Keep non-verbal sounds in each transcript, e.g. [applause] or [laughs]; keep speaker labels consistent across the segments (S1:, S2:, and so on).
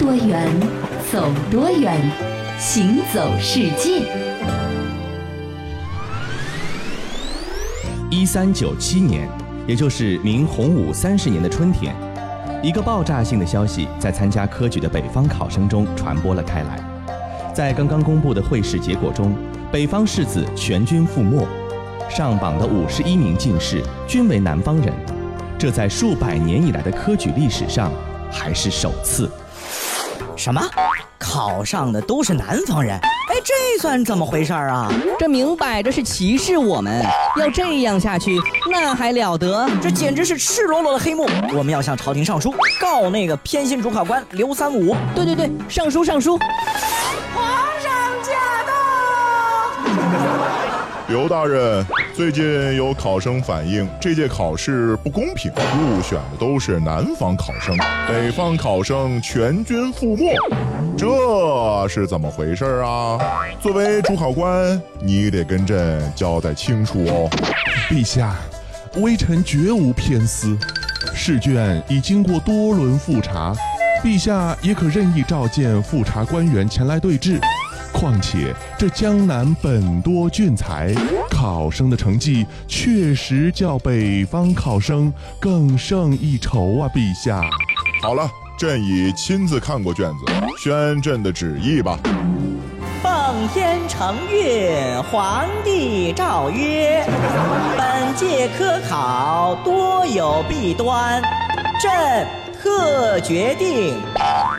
S1: 多远，走多远，行走世界。
S2: 一三九七年，也就是明洪武三十年的春天，一个爆炸性的消息在参加科举的北方考生中传播了开来。在刚刚公布的会试结果中，北方士子全军覆没，上榜的五十一名进士均为南方人，这在数百年以来的科举历史上还是首次。
S3: 什么？考上的都是南方人？哎，这算怎么回事啊？
S4: 这明摆着是歧视我们！要这样下去，那还了得？
S3: 这简直是赤裸裸的黑幕！我们要向朝廷上书，告那个偏心主考官刘三五。
S4: 对对对，上书上书！
S5: 刘大人，最近有考生反映，这届考试不公平，入选的都是南方考生，北方考生全军覆没，这是怎么回事啊？作为主考官，你得跟朕交代清楚哦。
S6: 陛下，微臣绝无偏私，试卷已经过多轮复查，陛下也可任意召见复查官员前来对质。况且这江南本多俊才，考生的成绩确实较北方考生更胜一筹啊！陛下，
S5: 好了，朕已亲自看过卷子，宣朕的旨意吧。
S3: 奉天承运，皇帝诏曰：本届科考多有弊端，朕特决定。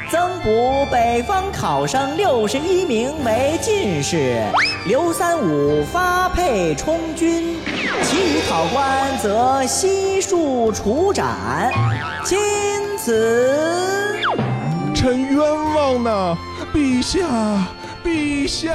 S3: 增补北方考生六十一名为进士，刘三五发配充军，其余考官则悉数处斩。钦此。
S6: 臣冤枉呐！陛下，陛下。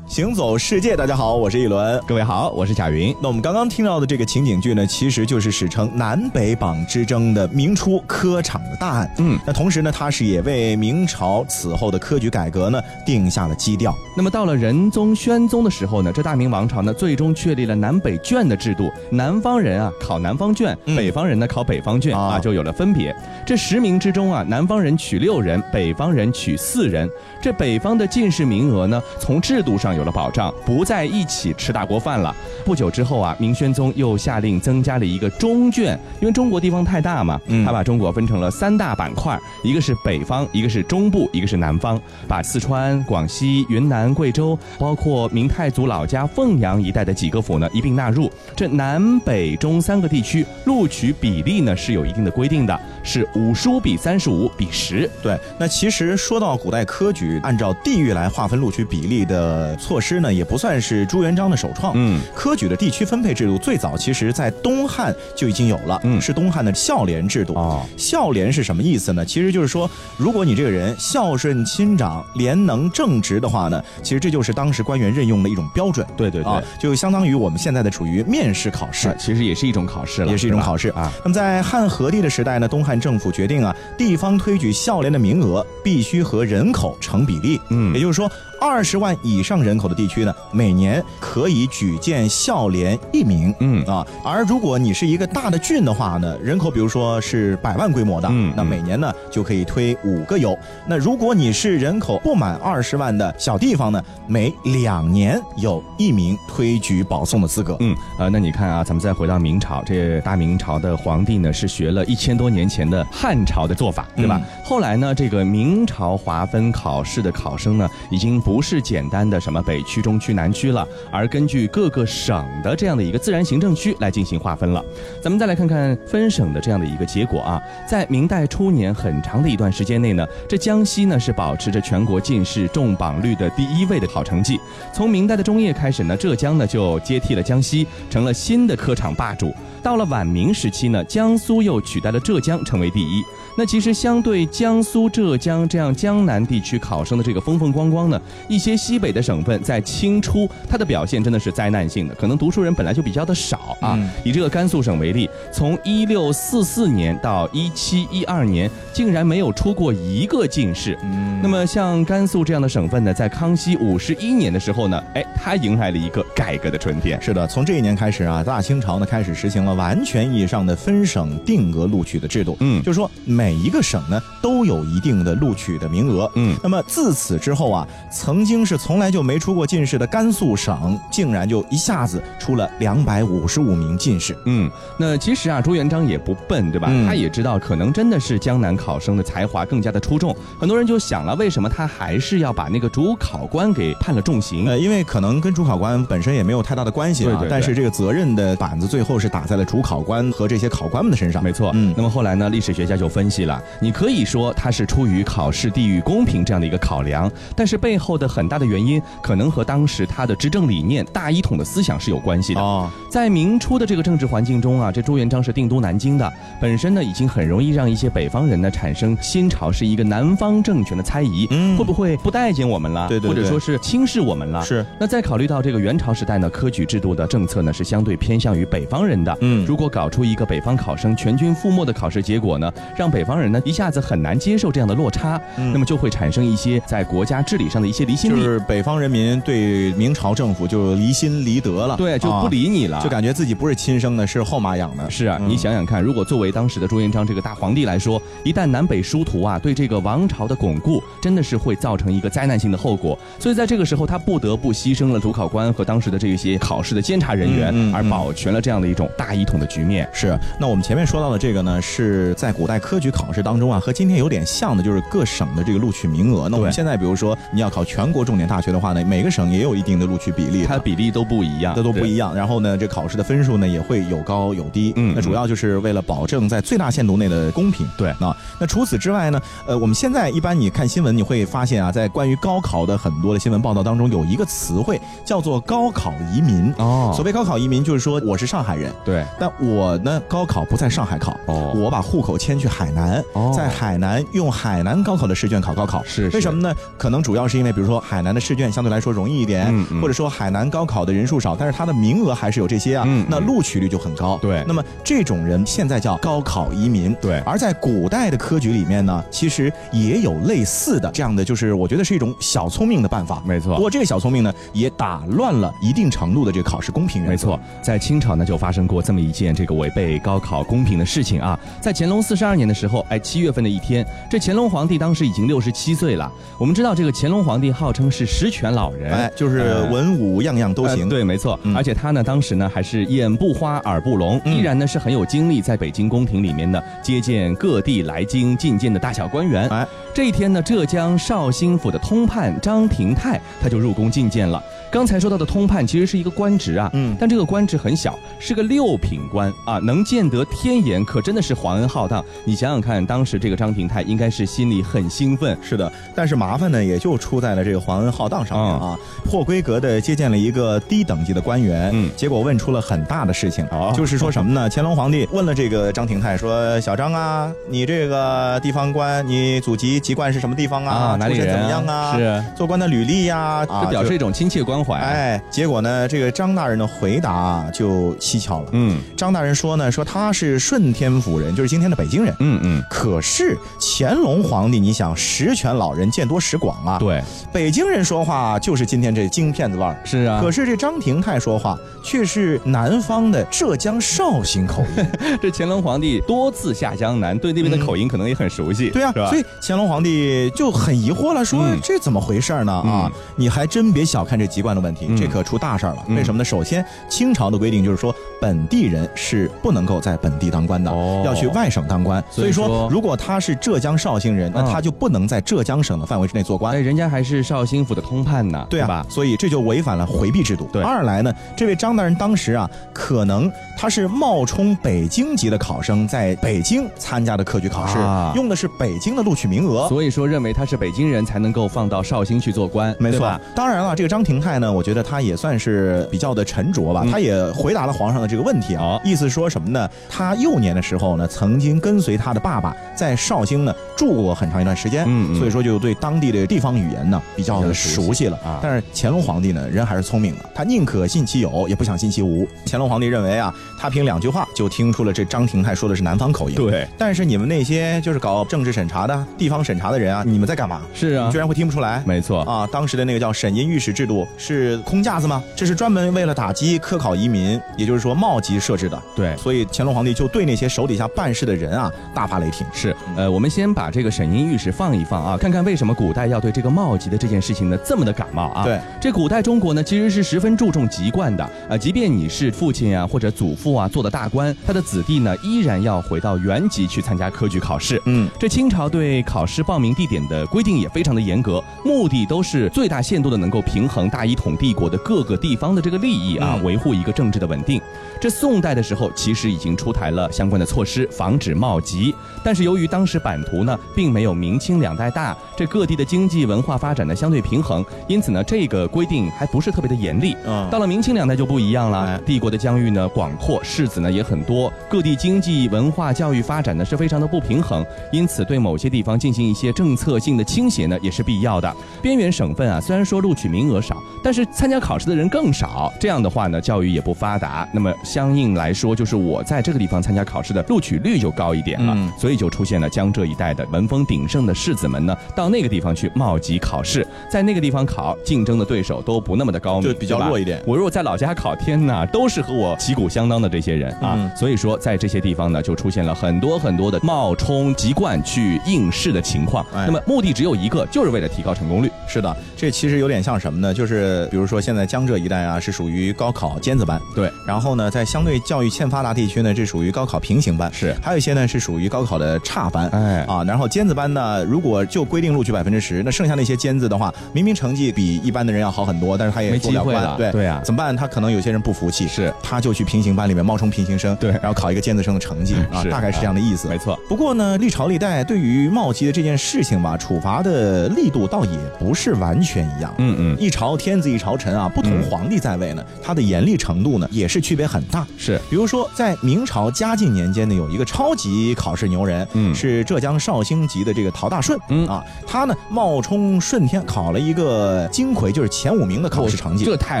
S7: 行走世界，大家好，我是一轮，
S2: 各位好，我是贾云。
S7: 那我们刚刚听到的这个情景剧呢，其实就是史称南北榜之争的明初科场的大案。嗯，那同时呢，它是也为明朝此后的科举改革呢定下了基调。
S2: 那么到了仁宗、宣宗的时候呢，这大明王朝呢最终确立了南北卷的制度，南方人啊考南方卷，北方人呢考北方卷啊，就有了分别。这十名之中啊，南方人取六人，北方人取四人。这北方的进士名额呢，从制度上有了保障，不再一起吃大锅饭了。不久之后啊，明宣宗又下令增加了一个中卷，因为中国地方太大嘛，他把中国分成了三大板块，一个是北方，一个是中部，一个是南方，把四川、广西、云南、贵州，包括明太祖老家凤阳一带的几个府呢一并纳入。这南北中三个地区录取比例呢是有一定的规定的，是五十五比三十五比十。
S7: 对，那其实说到古代科举。按照地域来划分录取比例的措施呢，也不算是朱元璋的首创。嗯，科举的地区分配制度最早其实在东汉就已经有了，嗯，是东汉的孝廉制度。哦，孝廉是什么意思呢？其实就是说，如果你这个人孝顺亲长、廉能正直的话呢，其实这就是当时官员任用的一种标准。
S2: 对对对，
S7: 就相当于我们现在的处于面试考试，
S2: 其实也是一种考试了，
S7: 也是一种考试啊。那么在汉和帝的时代呢，东汉政府决定啊，地方推举孝廉的名额必须和人口成。比例，嗯，也就是说。二十万以上人口的地区呢，每年可以举荐孝廉一名，嗯啊，而如果你是一个大的郡的话呢，人口比如说是百万规模的，嗯，那每年呢就可以推五个游。那如果你是人口不满二十万的小地方呢，每两年有一名推举保送的资格。
S2: 嗯，呃，那你看啊，咱们再回到明朝，这大明朝的皇帝呢是学了一千多年前的汉朝的做法，对吧？后来呢，这个明朝划分考试市的考生呢，已经。不是简单的什么北区、中区、南区了，而根据各个省的这样的一个自然行政区来进行划分了。咱们再来看看分省的这样的一个结果啊，在明代初年很长的一段时间内呢，这江西呢是保持着全国进士中榜率的第一位的好成绩。从明代的中叶开始呢，浙江呢就接替了江西，成了新的科场霸主。到了晚明时期呢，江苏又取代了浙江，成为第一。那其实相对江苏、浙江这样江南地区考生的这个风风光光呢，一些西北的省份在清初它的表现真的是灾难性的，可能读书人本来就比较的少啊。以这个甘肃省为例，从一六四四年到一七一二年，竟然没有出过一个进士。那么像甘肃这样的省份呢，在康熙五十一年的时候呢，哎，它迎来了一个改革的春天。
S7: 是的，从这一年开始啊，大清朝呢开始实行了完全意义上的分省定额录取的制度。嗯，就是说每一个省呢都有一定的录取的名额。嗯，那么自此之后啊，曾经是从来就没出过进士的甘肃省，竟然就一下子出了两百五十五名进士。
S2: 嗯，那其实啊，朱元璋也不笨，对吧？他也知道可能真的是江南考生的才华更加的出众。很多人就想了，为什么他还是要把那个主考官给判了重刑？
S7: 呃，因为可能跟主考官本身也没有太大的关系啊。但是这个责任的板子最后是打在了主考官和这些考官们的身上。
S2: 没错。嗯。那么后来呢，历史学家就分析了，你可以说他是出于考试地域公平这样的一个考量，但是背后的很大的原因可能和当时他的执政理念大一统的思想是有关系的。哦。在明初的这个政治环境中啊，这朱元璋是定都南京的，本身呢已经很容易让一些北方人呢产生新朝是一个南方政权的猜疑，嗯，会不会不待见我们了？
S7: 对对。
S2: 或者说是轻视我们了？
S7: 是。
S2: 那再考虑到这个元朝时代呢，科举制度的政策呢是相对偏向于北方人的，嗯，如果搞出一个北方考生全军覆没的考试结果呢，让北方人呢一下子很难接受这样的落差，那么就会产生一些在国家治理上的一些离心
S7: 力，就是北方人民对明朝政府就离心离德了，
S2: 对，就不理你了，
S7: 就感觉自己不是亲生的，是后妈养的。
S2: 是啊，你想想看，如果作为当时的朱元璋这个大皇帝来说，一旦南北殊途啊，对这个王朝的巩固真的是会造成一个灾难性的后果。所以在这个时候，他不得不牺牲了主考官和当时的这些考试的监察人员，而保全了这样的一种大一统的局面。
S7: 是。那我们前面说到的这个呢，是在古代科举考试当中啊，和今天有点像的，就是各省的这个录取名额。那我们现在比如说你要考全国重点大学的话呢，每个省也有一定的录取比例，
S2: 它的比例都不一样，
S7: 这都不一样。然后呢，这考试的分数呢也会有高有低。嗯。那主要就是为了保证在最大限度内的公平。
S2: 对。
S7: 那那除此之外呢，呃，我们现在一般你看新闻，你会发现啊，在关于高考的很多的新闻报道当中，有一个词汇叫做高考移民。哦。所谓高考移民，就是说我是上海人，
S2: 对，
S7: 但我呢高考不在上海考，哦，我把户口迁去海南，哦，在海南用海南高考的试卷考高考。
S2: 是。
S7: 为什么呢？可能主要是因为，比如说海南的试卷相对来说容易一点，或者说海南高考的人数少，但是它的名额还是有这些啊，那录取率就很高。
S2: 对。
S7: 那么这种人现在叫高考移民。
S2: 对。
S7: 而在古代的科举里面呢，其实也有类似的这样的，就是我觉得是一种小聪明的办法。
S2: 没错。
S7: 不过这个小聪明呢，也打乱了一定程度的这个考试公平。
S2: 没错。在清朝呢，就发生过这么一件这个违背高考公平的事情啊。在乾隆四十二年的时候，哎，七月份的一天，这乾隆皇帝当时已经六十七岁了。我们知道，这个乾隆皇帝号称是十全老人，哎，
S7: 就是文武样样都行。
S2: 对，没错。而且他呢，当时呢还是眼不花耳不聋，依然呢是很有精力，在北京宫廷里面呢接见各地来京觐见的大小官员。哎，这一天呢，浙江绍兴府的通判张廷泰他就入宫觐见了。刚才说到的通判其实是一个官职啊，嗯，但这个官职很小，是个六品官啊，能见得天颜，可真的是皇恩浩荡。你想想看，当时这个张廷泰应该是心里很兴奋，
S7: 是的。但是麻烦呢，也就出在了这个皇恩浩荡上面啊，破规格的接见了一个低等级的官员，嗯，结果问出了很大的事情，就是说什么呢？乾隆皇帝问了这个张廷泰说：“小张啊，你这个地方官，你祖籍籍贯是什么地方啊？
S2: 哪里人？
S7: 怎么样啊？
S2: 是
S7: 做官的履历呀？
S2: 啊，表示一种亲切关。”
S7: 哎，结果呢？这个张大人的回答就蹊跷了。嗯，张大人说呢，说他是顺天府人，就是今天的北京人。嗯嗯。可是乾隆皇帝，你想十全老人见多识广啊。
S2: 对。
S7: 北京人说话就是今天这京片子味儿。
S2: 是啊。
S7: 可是这张廷泰说话却是南方的浙江绍兴口音。[laughs]
S2: 这乾隆皇帝多次下江南，对那边的口音可能也很熟悉。
S7: 对啊，所以乾隆皇帝就很疑惑了，说这怎么回事呢？啊，你还真别小看这籍贯。的问题，这可出大事了。为什么呢？首先，清朝的规定就是说，本地人是不能够在本地当官的，要去外省当官。所以说，如果他是浙江绍兴人，那他就不能在浙江省的范围之内做官。
S2: 哎，人家还是绍兴府的通判呢，
S7: 对
S2: 吧？
S7: 所以这就违反了回避制度。
S2: 对。
S7: 二来呢，这位张大人当时啊，可能他是冒充北京籍的考生，在北京参加的科举考试，用的是北京的录取名额。
S2: 所以说认为他是北京人才能够放到绍兴去做官，
S7: 没错。当然了，这个张廷泰呢，我觉得他也算是比较的沉着吧，他也回答了皇上的这个问题啊，意思说什么呢？他幼年的时候呢，曾经跟随他的爸爸在绍兴呢住过很长一段时间，
S2: 嗯嗯
S7: 所以说就对当地的地方语言呢比较的熟悉了
S2: 啊
S7: 但是乾隆皇帝呢，人还是聪明的，他宁可信其有，也不想信其无。乾隆皇帝认为啊，他凭两句话就听出了这张廷泰说的是南方口音。
S2: 对
S7: 但是你们那些就是搞政治审查的、地方审查的人啊，你们在干嘛？
S2: 是啊
S7: 你居，然会听不出来？
S2: 没错。
S7: 啊，当时的那个叫审音御史制度是空架子吗？这是专门为了打击科考移民，也就是说冒籍设置的。
S2: 对
S7: 所以乾隆皇帝就对那些手底下办事的人啊大发雷霆。
S2: 是，呃，我们先把这个审音御史放一放啊，看看为什么古代要对这个冒籍的这件事情呢这么的感冒啊？
S7: 对，
S2: 这古代中国呢其实是十分注重籍贯的，呃，即便你是父亲啊或者祖父啊做的大官，他的子弟呢依然要回到原籍去参加科举考试。
S7: 嗯，
S2: 这清朝对考试报名地点的规定也非常的严格，目的都是最大限度的能够平衡大一统帝国的各个地方的这个利益啊，
S7: 嗯
S2: 维护一个政治的稳定。这宋代的时候，其实已经出台了相关的措施，防止冒籍。但是由于当时版图呢，并没有明清两代大，这各地的经济文化发展呢相对平衡，因此呢，这个规定还不是特别的严厉。
S7: 嗯
S2: 到了明清两代就不一样了
S7: 哎，
S2: 帝国的疆域呢广阔，士子呢也很多，各地经济文化教育发展呢是非常的不平衡，因此对某些地方进行一些政策性的倾斜呢也是必要的。边缘省份啊，虽然说录取名额少，但是参加考试的人更少，这样的话呢，教育也不发达，那么相应来说，就是我在这个地方参加考试的录取率就高一点了，
S7: 嗯
S2: 所以就出现了江浙一带的文风鼎盛的士子们呢，到那个地方去冒籍考试，在那个地方考，竞争的对手都不那么的高明，
S7: 就比较弱一点
S2: 我如果在老家考，天哪，都是和我旗鼓相当的这些人啊，
S7: 嗯
S2: 所以说在这些地方呢，就出现了很多很多的冒充籍贯去应试的情况。
S7: 哎
S2: 那么目的只有一个，就是为了提高成功率。
S7: 是的，这其实有点像什么呢？就是比如说现在江浙一带啊，是属于高考尖子班。
S2: 对，
S7: 然后呢，在相对教育欠发达地区呢，这属于高考平行班。
S2: 是
S7: 还有一些呢是属于高考的差班。
S2: 哎
S7: 啊，然后尖子班呢，如果就规定录取百分之十，那剩下那些尖子的话，明明成绩比一般的人要好很多，但是他也
S2: 没
S7: 过不了。关对
S2: 对啊
S7: 怎么办？他可能有些人不服气，
S2: 是
S7: 他就去平行班里面冒充平行生，
S2: 对
S7: 然后考一个尖子生的成绩啊，大概是这样的意思。
S2: 没错。
S7: 不过呢，历朝历代对于冒籍的这件事情吧，处罚的力度倒也不是完全一样。
S2: 嗯嗯，
S7: 一朝天子一朝臣啊，不同
S2: 嗯
S7: 皇帝在位呢，他的严厉程度呢也是区别很大。
S2: 是
S7: 比如说，在明朝嘉靖年间呢，有一个超级考试牛人，
S2: 嗯
S7: 是浙江绍兴籍的这个陶大顺，
S2: 嗯
S7: 啊，他呢冒充顺天考了一个金魁，就是前五名的考试成绩。
S2: 这太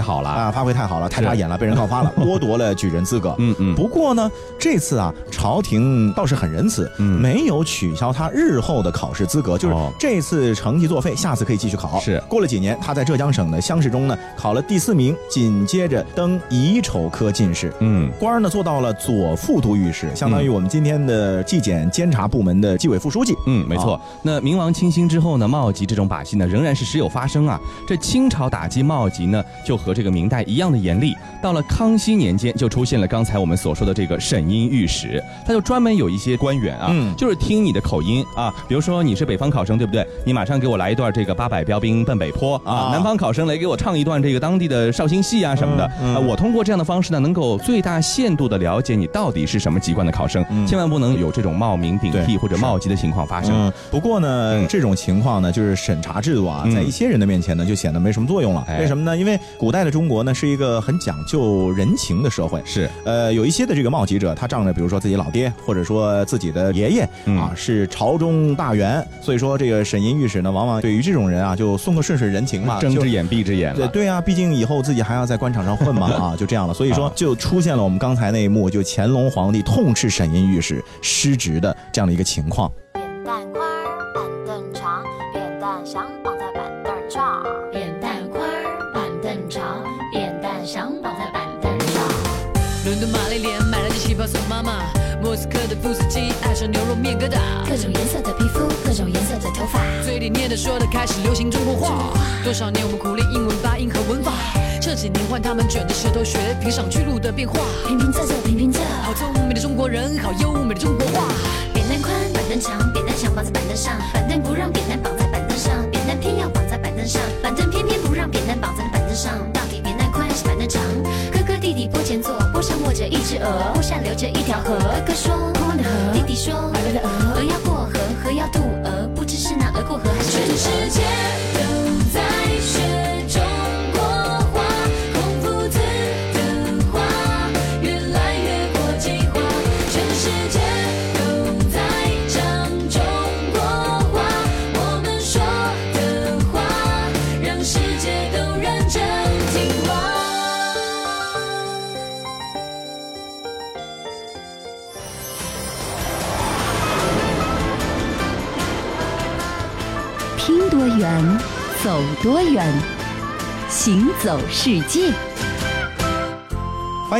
S2: 好了。
S7: 啊，发挥太好了，太扎眼了，被人告发了，[laughs] 剥夺了举人资格。
S2: 嗯嗯，
S7: 不过呢，这次啊，朝廷倒是很仁慈，
S2: 嗯
S7: 没有取消他日后的考试资格，就是
S2: 哦
S7: 这次成绩作废，下次可以继续考。
S2: 是
S7: 过了几年，他在浙江省的乡试中呢，考了第四名，紧接着登乙丑科进士。
S2: 嗯
S7: 官儿呢做到了左副都御史，相当于我们今天的纪检监察部门的纪委副书记。
S2: 嗯，没错。
S7: 啊
S2: 那明王清兴之后呢，茂吉这种把戏呢，仍然是时有发生啊。这清朝打击茂吉呢，就和这个明代一样的严厉。到了康熙年间，就出现了刚才我们所说的这个审音御史，他就专门有一些官员啊，
S7: 嗯
S2: 就是听你的口音啊，比如说你是北方考生，对不对？你马上给我来一段这个八百标兵奔北坡啊，
S7: 啊
S2: 南方考生来给我唱一段这个当地的绍兴戏啊什么的。
S7: 嗯嗯。
S2: 呃，我通过这样的方式呢，能够最大限度的了解你到底是什么籍贯的考生，
S7: 嗯。
S2: 千万不能有这种冒名顶替或者冒籍的情况发生。
S7: 嗯，不过呢，
S2: 嗯。
S7: 这种情况呢，就是审查制度啊，
S2: 嗯。
S7: 在一些人的面前呢，就显得没什么作用了。
S2: 哎。
S7: 为什么呢？因为古代的中国呢，是一个很讲究人情的社会。
S2: 是，
S7: 呃，有一些的这个冒籍者，他仗着比如说自己老爹，或者说自己的爷爷、
S2: 嗯。
S7: 啊是朝中大员，所以说这个审音御史呢，往往对于这种人啊，就送个顺水人情嘛，
S2: 睁只眼闭只眼了。
S7: 对对啊，毕竟以后自己还要在官场上混嘛 [laughs] 啊，就这样了。所以说，就出现了我们刚才那一幕，就乾隆皇帝痛斥沈音御史失职的这样的一个情况。
S8: 扁担宽板凳长，扁担想绑
S9: 斯科的布斯基爱上牛肉面疙瘩，
S8: 各种颜色的皮肤，各种颜色的头发。
S9: 嘴里念的说的开始流行中国话。多少年我们苦练英文发音和文法，这几年换他们卷着舌头学评上去路的变化。
S8: 平平仄仄平平仄，
S9: 好聪明的中国人，好优美的中国话。
S8: 扁担宽，板凳长，扁鹅，坡下流着一条河。哥哥说：空的河。弟弟说：白白的鹅。鹅要过河，河要渡鹅，不知是那鹅过河还是全世界
S1: 走多远，行走世界。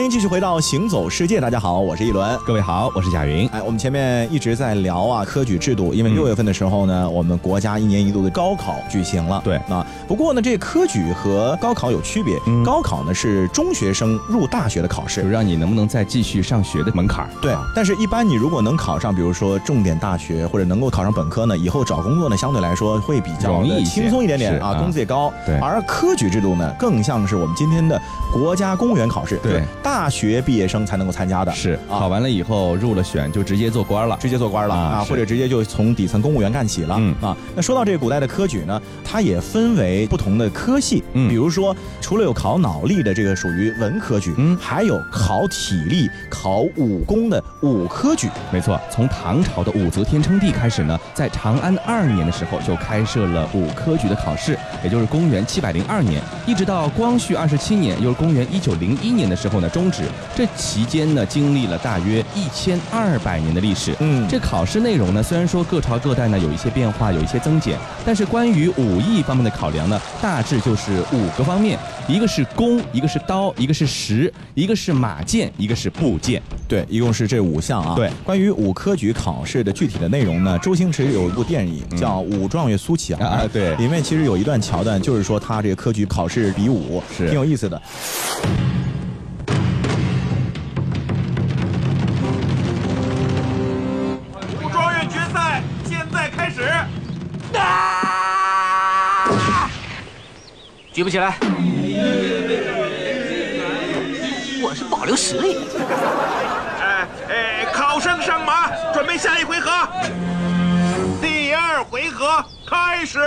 S7: 欢迎继续回到《行走世界》，大家好，我是一轮。
S2: 各位好，我是贾云。
S7: 哎，我们前面一直在聊啊科举制度，因为
S2: 嗯
S7: 六月份的时候呢，我们国家一年一度的高考举行了。
S2: 对
S7: 啊，不过呢，这科举和高考有区别。
S2: 嗯
S7: 高考呢是中学生入大学的考试
S2: 就，让你能不能再继续上学的门槛儿
S7: 对
S2: 啊，
S7: 但是一般你如果能考上，比如说重点大学或者能够考上本科呢，以后找工作呢相对来说会比较
S2: 容易
S7: 轻松一点点啊，工资也高。
S2: 对
S7: 而科举制度呢，更像是我们今天的国家公务员考试，
S2: 对
S7: 就是大学毕业生才能够参加的。
S2: 是
S7: 啊
S2: 考完了以后入了选就直接做官了。
S7: 直接做官了啊，或者直接就从底层公务员干起了、
S2: 嗯
S7: 啊。那说到这个古代的科举呢，它也分为不同的科系，
S2: 嗯
S7: 比如说除了有考脑力的这个属于文科举，
S2: 嗯
S7: 还有考体力、考武功的武科举。
S2: 没错，从唐朝的武则天称帝开始呢，在长安二年的时候就开设了武科举的考试，也就是公元七百零二年，一直到光绪二十七年，又是公元一九零一年的时候呢终止。这期间呢，经历了大约一千二百年的历史。
S7: 嗯
S2: 这考试内容呢，虽然说各朝各代呢有一些变化，有一些增减，但是关于武艺方面的考量呢，大致就是五个方面，一个是弓，一个是刀，一个是石，一个是马剑，一个是步剑。
S7: 对，一共是这五项啊。
S2: 对
S7: 关于武科举考试的具体的内容呢，周星驰有一部电影叫《武状元苏乞儿》
S2: 嗯啊对
S7: 里面其实有一段桥段，就是说他这个科举考试比武，
S2: 是
S7: 挺有意思的。
S10: 在开始。
S4: 举不起来。我是保留实力。
S10: 哎哎，考生上马，准备下一回合。第二回合开始。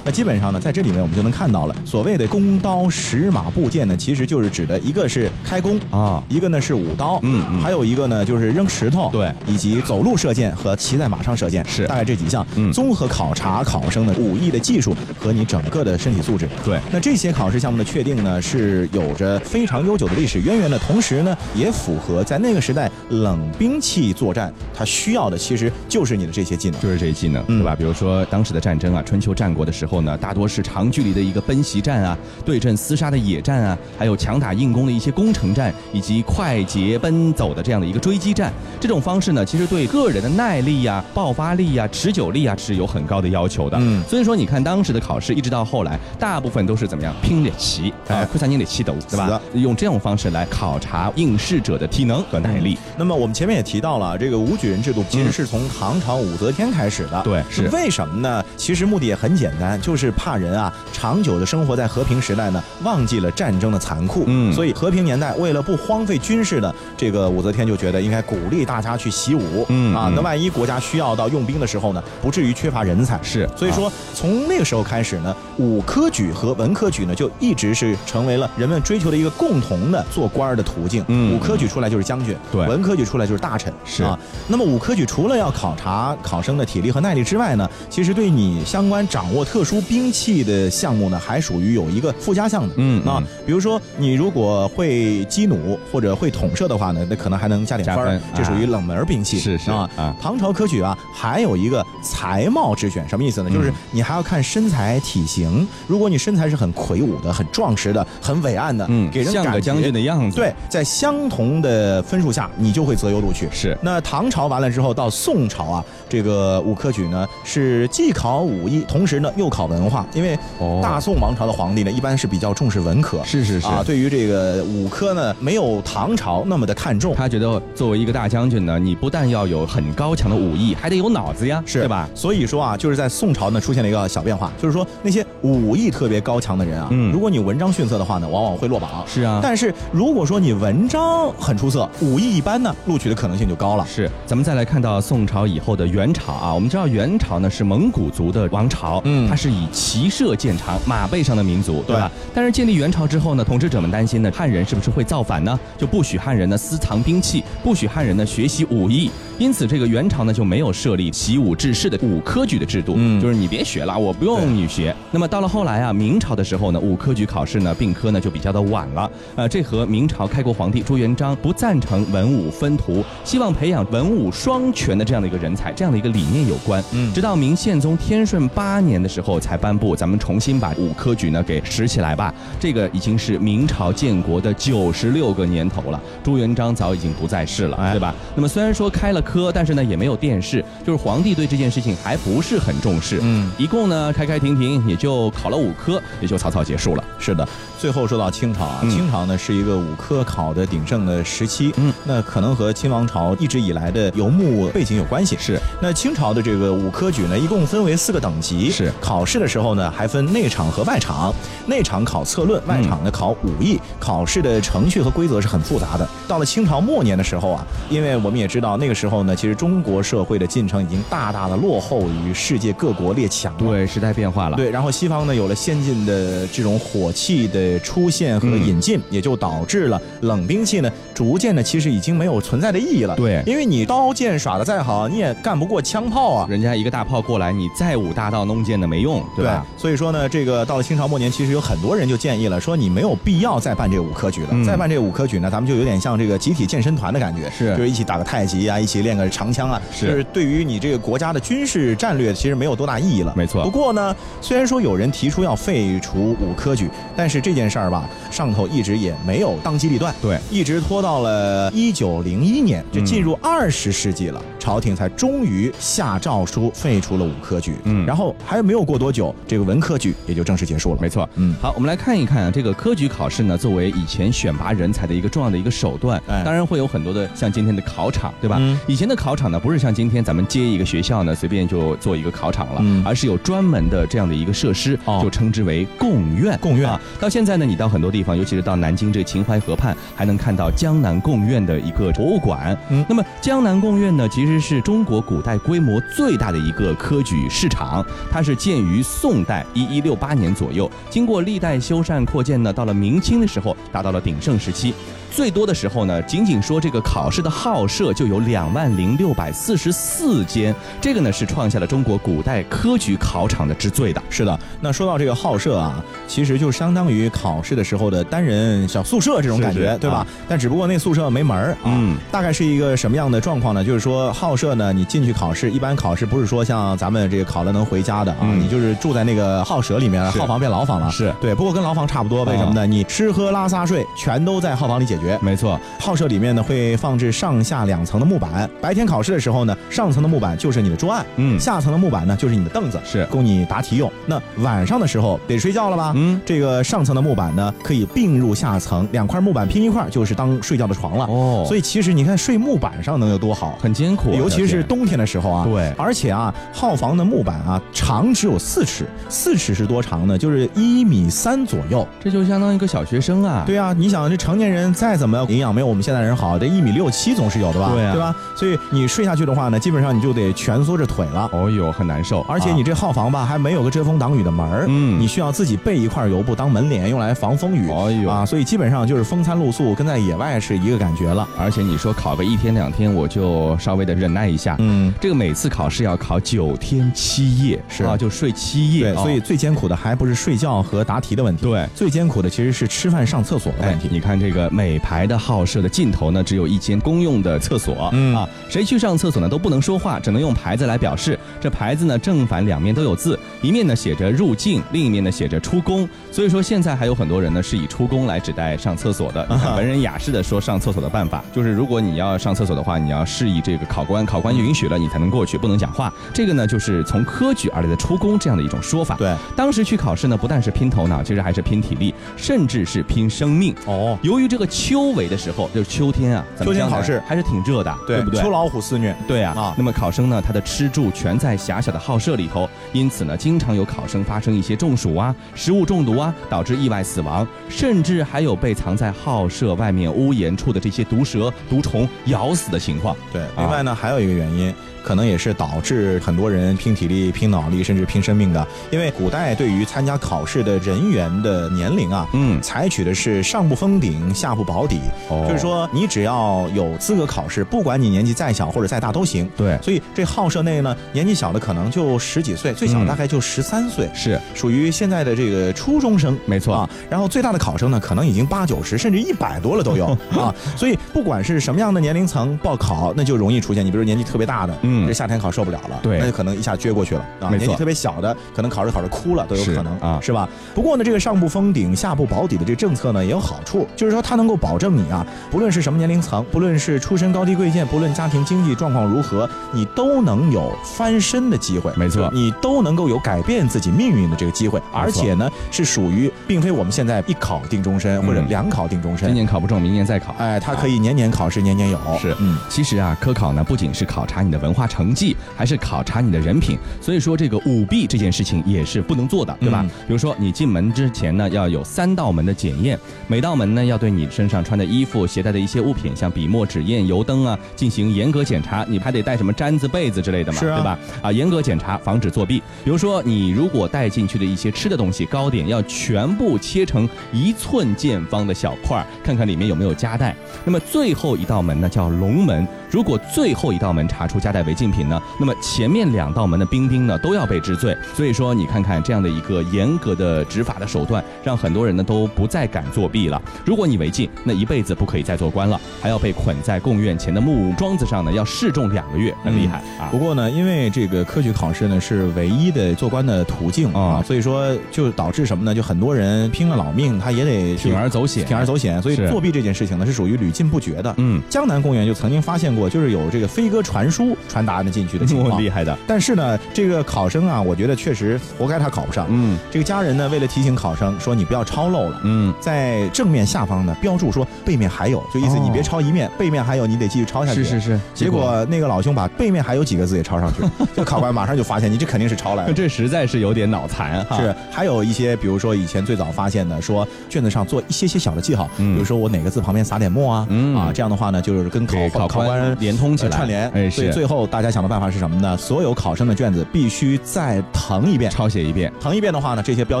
S7: 基本上呢，在这里面我们就能看到了，所谓的弓刀石马步剑呢，其实就是指的一个是开弓
S2: 啊。
S7: 一个呢是舞刀，
S2: 嗯嗯。
S7: 还有一个呢就是扔石头，
S2: 对。
S7: 以及走路射箭和骑在马上射箭，
S2: 是。
S7: 大概这几项，
S2: 嗯。
S7: 综合考察考生的武艺的技术和你整个的身体素质。
S2: 对。
S7: 那这些考试项目的确定呢，是有着非常悠久的历史渊源的，同时呢，也符合在那个时代冷兵器作战，它需要的其实就是你的这些技能。
S2: 就是这些技能，
S7: 嗯
S2: 对吧？比如说当时的战争啊，春秋战国的时候呢，大多是长距离的一个奔袭战啊，对阵厮杀的野战啊，还有强打硬攻的一些攻城战，以及快捷奔走的这样的一个追击战。这种方式呢，其实对个人的耐力呀、爆发力呀、持久力啊是有很高的要求的。
S7: 嗯
S2: 所以说你看当时的考试，一直到后来，大部分都是怎么样拼脸旗，
S7: 哎
S2: 啊，快三年得气斗，对吧？用这种方式来考察应试者的体能和耐力。
S7: 那么我们前面也提到了，这个武举人制度其实是从唐朝武则天开始的。
S2: 对是
S7: 为什么呢？其实目的也很简单，就是怕人啊长久的生活在和平时代呢，忘记了战争的残酷。
S2: 嗯
S7: 所以和平年代为了不荒废军事呢，这个武则天就觉得应该鼓励大家去习武。啊，
S2: 嗯啊
S7: 那万一国家需要到用兵的时候呢，不至于缺乏人才。
S2: 是
S7: 所以说从那个时候开始呢，武科举和文科举呢，就一直是成为了人们追求的一个共同的做官儿的途径。
S2: 嗯
S7: 武科举出来就是将军，
S2: 对
S7: 文科举出来就是大臣，
S2: 是
S7: 啊。那么武科举除了要考察考生的体力和耐力之外呢，其实对你相关掌握特殊兵器的项目呢，还属于有一个附加项的。
S2: 嗯
S7: 啊
S2: 嗯，
S7: 比如说你如果会击弩或者会统射的话呢，那可能还能加点分儿，这属于
S2: 啊
S7: 冷门兵器。
S2: 是是
S7: 啊
S2: 啊
S7: 唐朝科举啊，还有一个才貌之选，什么意思呢？就是
S2: 嗯
S7: 你还要看身材体型。如果你身材是很魁梧的、很壮实的、很伟岸的，
S2: 嗯
S7: 给人感觉
S2: 像个将军的样子
S7: 对，在相同的分数下，你就会择优录取。
S2: 是
S7: 那唐朝完了之后，到宋朝啊，这个武科举呢是既考武艺，同时呢又考文文化，因为
S2: 哦
S7: 大宋王朝的皇帝呢，一般是比较重视文科，
S2: 是是是
S7: 啊，对于这个武科呢，没有唐朝那么的看重。
S2: 他觉得作为一个大将军呢，你不但要有很高强的武艺，还得有脑子呀，
S7: 是
S2: 对吧？
S7: 所以说啊，就是在宋朝呢出现了一个小变化，就是说那些武艺特别高强的人啊，
S2: 嗯
S7: 如果你文章逊色的话呢，往往会落榜。
S2: 是啊
S7: 但是如果说你文章很出色，武艺一般呢，录取的可能性就高了。
S2: 是，咱们再来看到宋朝以后的元朝啊，我们知道元朝呢是蒙古族的王朝，
S7: 嗯
S2: 它是以骑射见长、马背上的民族，对吧？但是建立元朝之后呢，统治者们担心呢，汉人是不是会造反呢？就不许汉人呢私藏兵器，不许汉人呢学习武艺，因此这个元朝呢就没有设立习武治世的武科举的制度，
S7: 嗯
S2: 就是你别学了，我不用你学。那么到了后来啊，明朝的时候呢，武科举考试呢并科呢就比较的晚了，呃，这和明朝开国皇帝朱元璋不赞成文武分途，希望培养文武双全的这样的一个人才，这样的一个理念有关。
S7: 嗯
S2: 直到明宪宗天顺八年的时候才颁布，咱们重新把武科举呢给拾起来吧。这个已经是明朝建国的九十六个年头了，朱元璋早已经不在世了，
S7: 哎
S2: 对吧？那么虽然说开了科，但是呢也没有殿试，就是皇帝对这件事情还不是很重视。
S7: 嗯，
S2: 一共呢开开停停也就考了五科，也就草草结束了。
S7: 是的，最后说到清朝啊，
S2: 嗯。
S7: 清朝呢是一个五科考的鼎盛的时期，
S2: 嗯，
S7: 那可能和清王朝一直以来的游牧背景有关系。
S2: 是，
S7: 那清朝的这个五科举呢，一共分为四个等级，
S2: 是。
S7: 考试的时候呢，还分内场和外场，内场考策论，外场呢考武艺，考试的程序和规则是很复杂的。到了清朝末年的时候啊，因为我们也知道那个时候呢，其实中国社会的进程已经大大的落后于世界各国列强了。
S2: 对，时代变化了。
S7: 对，然后西方呢有了先进的这种火器的出现和引进，也就导致了冷兵器呢逐渐的其实已经没有存在的意义了。
S2: 对
S7: 因为你刀剑耍的再好，你也干不过枪炮啊。
S2: 人家一个大炮过来，你再舞大道弄剑的没用，对吧？
S7: 所以说呢，这个到了清朝末年，其实有很多人就建议了，说你没有必要再办这个武科举了。
S2: 嗯
S7: 再办这个武科举呢，咱们就有点像这个集体健身团的感觉，
S2: 是
S7: 就是一起打个太极啊，一起练个长枪啊，
S2: 是
S7: 就是对于你这个国家的军事战略，其实没有多大意义了。
S2: 没错
S7: 不过呢，虽然说有人提出要废除武科举，但是这件事儿吧，上头一直也没有当机立断。
S2: 对
S7: 一直拖到了一九零一年，就进入二十世纪了，朝廷才终于下诏书废除了武科举。
S2: 嗯
S7: 然后还没有过多久，这个文科举也就正式结束了。
S2: 没错，
S7: 嗯
S2: 好，我们来看一看啊，这个科举考试呢，作为以前选拔人才的一个重要的一个手段，
S7: 哎
S2: 当然会有很多的像今天的考场，对吧？
S7: 嗯
S2: 以前的考场呢，不是像今天咱们接一个学校呢，随便就做一个考场了，
S7: 嗯
S2: 而是有专门的这样的一个设施，
S7: 哦
S2: 就称之为贡院。
S7: 贡院
S2: 啊，到现在呢，你到很多地方，尤其是到南京这个秦淮河畔，还能看到江南贡院的一个博物馆。
S7: 嗯
S2: 那么江南贡院呢，其实是中国古代规模最大的一个科举市场，它是建于宋代一一六八年左右，经过历代修缮扩建呢，到了明清的时候达到了鼎盛时期。最多的时候呢，仅仅说这个考试的号舍就有两万零六百四十四间，这个呢是创下了中国古代科举考场的之最的。
S7: 是的，那说到这个号舍啊，其实就相当于考试的时候的单人小宿舍这种感觉，
S2: 是是
S7: 对吧？
S2: 啊
S7: 但只不过那宿舍没门儿啊。
S2: 嗯
S7: 大概是一个什么样的状况呢？就是说号舍呢，你进去考试，一般考试不是说像咱们这个考了能回家的啊，
S2: 嗯
S7: 你就是住在那个号舍里面，
S2: 是
S7: 号房变牢房了。
S2: 是
S7: 对，不过跟牢房差不多，为什么呢？你吃喝拉撒睡全都在号房里解决。
S2: 没错，
S7: 号舍里面呢会放置上下两层的木板，白天考试的时候呢，上层的木板就是你的桌案，
S2: 嗯
S7: 下层的木板呢就是你的凳子，
S2: 是
S7: 供你答题用。那晚上的时候得睡觉了吧？
S2: 嗯
S7: 这个上层的木板呢可以并入下层，两块木板拼一块就是当睡觉的床了。
S2: 哦
S7: 所以其实你看睡木板上能有多好。
S2: 很艰苦啊，
S7: 尤其是冬天的时候啊，
S2: 对
S7: 而且啊，号房的木板啊，长只有四尺，四尺是多长呢？就是一米三左右。
S2: 这就相当于一个小学生啊。
S7: 对啊，你想这成年人再怎么营养没有我们现在人好，这一米六七总是有的吧？
S2: 对啊
S7: 吧？所以你睡下去的话呢，基本上你就得蜷缩着腿了。
S2: 哦呦，很难受。
S7: 而且你这号房吧，还没有个遮风挡雨的门儿，
S2: 嗯
S7: 你需要自己备一块油布当门帘，用来防风雨。
S2: 哦呦
S7: 啊，所以基本上就是风餐露宿，跟在野外是一个感觉了。
S2: 而且你说考个一天两天，我就稍微的忍耐一下。
S7: 嗯，
S2: 这个每次考试要考九天七夜，
S7: 是
S2: 啊，就睡七夜。
S7: 对，
S2: 哦
S7: 所以最艰苦的还不是睡觉和答题的问题，
S2: 对
S7: 最艰苦的其实是吃饭上厕所的
S2: 哎
S7: 问题。，
S2: 你看这个每排的号舍的尽头呢，只有一间公用的厕所，
S7: 嗯
S2: 啊，谁去上厕所呢都不能说话，只能用牌子来表示。这牌子呢正反两面都有字，一面呢写着入境，另一面呢写着出宫。所以说现在还有很多人呢是以出宫来指代上厕所的。[laughs] 文人雅士的说上厕所的办法，就是如果你要上厕所的话，你要示意这个考官，考官允许了你才能过去，不能讲话。这个呢就是从科举而来的出宫这。样的一种说法。
S7: 对，
S2: 当时去考试呢，不但是拼头脑，其实还是拼体力，甚至是拼生命。
S7: 哦，
S2: 由于这个秋闱的时候，就是秋天啊，咱们
S7: 秋天考试
S2: 还是挺热的，对不对？
S7: 秋老虎肆虐。
S2: 对啊，
S7: 啊
S2: 那么考生呢，他的吃住全在狭小的校舍里头，因此呢，经常有考生发生一些中暑啊、食物中毒啊，导致意外死亡，甚至还有被藏在校舍外面屋檐处的这些毒蛇、毒虫咬死的情况。
S7: 对，另外呢，还有一个原因。可能也是导致很多人拼体力、拼脑力，甚至拼生命的。因为古代对于参加考试的人员的年龄啊，
S2: 嗯，
S7: 采取的是上不封顶，下不保底。
S2: 哦
S7: 就是说，你只要有资格考试，不管你年纪再小或者再大都行。
S2: 对
S7: 所以这号舍内呢，年纪小的可能就十几岁，最小
S2: 嗯
S7: 大概就十三岁，
S2: 是
S7: 属于现在的这个初中生。
S2: 没错
S7: 啊，然后最大的考生呢，可能已经八九十甚至一百多了都有 [laughs] 啊。所以不管是什么样的年龄层报考，那就容易出现，你比如年纪特别大的，
S2: 嗯
S7: 这夏天考受不了了，
S2: 对
S7: 那就可能一下撅过去了啊。年纪特别小的，可能考着考着哭了都有可能
S2: 啊
S7: 是吧？不过呢，这个上不封顶，下不保底的这个政策呢，也有好处，就是说它能够保证你啊，不论是什么年龄层，不论是出身高低贵贱，不论家庭经济状况如何，你都能有翻身的机会。
S2: 没错
S7: 你都能够有改变自己命运的这个机会，而且呢，是属于并非我们现在一考定终身或者
S2: 嗯
S7: 两考定终身
S2: 今。年考不中，明年再考。
S7: 哎，它可以年年考试，年年有。
S2: 是
S7: 嗯，
S2: 其实啊，科考呢不仅是考察你的文化成绩，还是考察你的人品。所以说，这个舞弊这件事情也是不能做的，对吧？
S7: 嗯
S2: 比如说，你进门之前呢，要有三道门的检验，每道门呢要对你身上穿的衣服、携带的一些物品，像笔墨、纸砚、油灯啊，进行严格检查。你还得带什么毡子、被子之类的嘛，
S7: 啊
S2: 对吧？啊，严格检查，防止作弊。比如说，你如果带进去的一些吃的东西，糕点要全部切成一寸见方的小块儿，看看里面有没有夹带。那么最后一道门呢叫龙门，如果最后一道门查出夹带违禁品呢，那么前面两道门的兵丁呢都要被治罪。所以说，你看看这样的一个严格的执法的手段，让很多人呢都不再敢作弊了。如果你违禁，那一辈子不可以再做官了，还要被捆在贡院前的木桩子上呢，要示众两个月，很厉害啊
S7: 不。过呢，因为这个科举考试呢是唯一的做官的途径啊
S2: 啊，
S7: 所以说就导致什么呢？就很多人拼了老命，他也得
S2: 铤而走险
S7: 铤而走险。所以作弊这件事情呢是属于屡禁不绝的。
S2: 嗯，
S7: 江南贡院就曾经发现过，就是有这个飞鸽传书传答案进去的情况。[laughs]
S2: 厉害的，
S7: 但是呢，这个考生啊，我觉得确实活该他考不上。
S2: 嗯
S7: 这个家人呢，为了提醒考生说你不要抄漏了。
S2: 嗯，
S7: 在正面下方呢，标注说背面还有，就意思你别抄一面，背面还有，你得继续抄下去。
S2: 是是是，
S7: 结果那个老兄把背面还有几个字也抄上去了，[laughs] 这考官马上就发现你这肯定是抄来的。
S2: 这实在是有点脑残哈。
S7: 是，还有一些，比如说以前最早发现的，说卷子上做一些些小的记号，
S2: 嗯
S7: 比如说我哪个字旁边撒点墨啊，
S2: 嗯
S7: 啊，这样的话呢，就是跟考
S2: 给考
S7: 考官
S2: 连通起来，
S7: 呃串联。
S2: 哎，是
S7: 所以最后大家想的办法是什么呢？所有考生的卷子必须再誊一遍。
S2: 抄写一遍。
S7: 誊一遍的话呢，这些标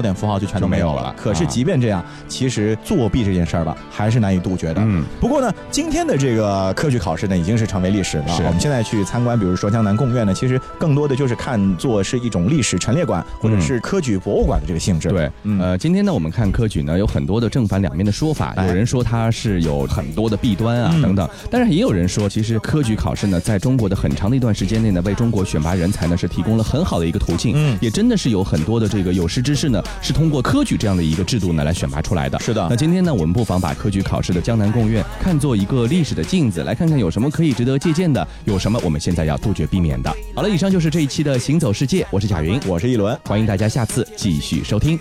S7: 点符号就全都没有了。可是
S2: 啊
S7: 即便这样，其实作弊这件事儿吧，还是难以杜绝的。
S2: 嗯，
S7: 不过呢，今天的这个科举考试呢，已经是成为历史了。
S2: 是
S7: 我们现在去参观，比如说江南贡院呢，其实更多的就是看作是一种历史陈列馆或者是科举博物馆的这个性质。
S2: 对，
S7: 嗯
S2: 呃，今天呢，我们看科举呢，有很多的正反两面的说法。
S7: 哎
S2: 有人说它是有很多的弊端啊，
S7: 嗯
S2: 等等。但是也有人说，其实科举考试呢，在中国的很长的一段时间内呢，为中国选拔人才呢，是提供了很好的一个途径。
S7: 嗯
S2: 也真的是有很多的这个有识之士呢，是通过科举这样的一个制度呢，来选拔出来的。
S7: 是的
S2: 那今天呢，我们不妨把科举考考试的江南贡院看作一个历史的镜子，来看看有什么可以值得借鉴的，有什么我们现在要杜绝避免的。好了，以上就是这一期的行走世界，我是贾云，
S7: 我是一轮。
S2: 欢迎大家下次继续收听。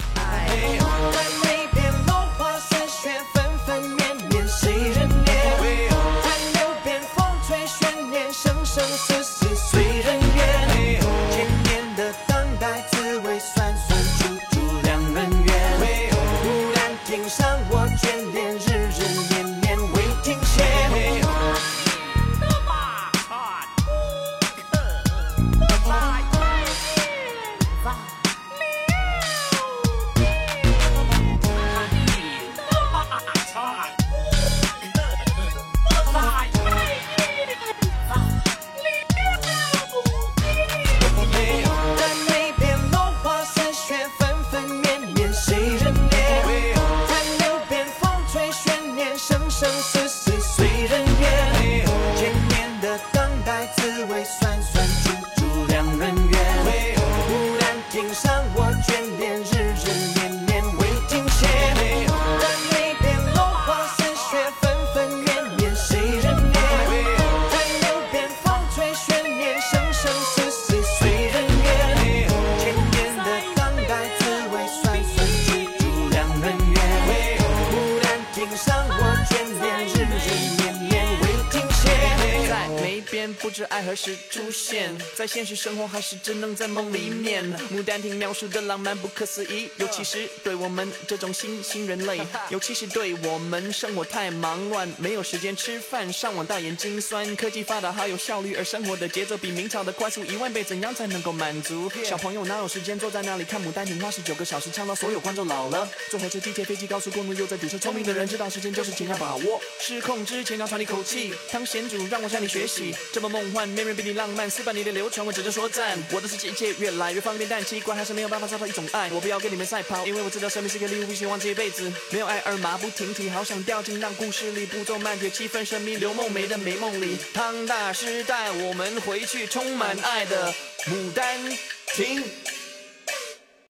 S11: 边不知爱何时出现，在现实生活还是只能在梦里面。牡丹亭描述的浪漫不可思议，尤其是对我们这种新新人类，尤其是对我们生活太忙乱，没有时间吃饭，上网大眼睛酸。科技发达好有效率，而生活的节奏比明朝的快速一万倍，怎样才能够满足？小朋友哪有时间坐在那里看牡丹亭花十九个小时，唱到所有观众老了？坐火车、地铁、飞机、高速公路又在堵车，聪明的人知道时间就是紧要把握。失控之前要喘一口气，汤贤主让我向你学习，这么梦幻，没人比你浪漫，四百年的流传，我只能说赞。我的世界一切越来越方便，但奇怪还是没有办法找到一种爱。我不要跟你们赛跑，因为我知道生命是个礼物，不希望这一辈子没有爱而马不停蹄，好想掉进那故事里步骤慢节气氛神秘，刘梦梅的美梦里。汤大师带我们回去充满爱的牡丹亭。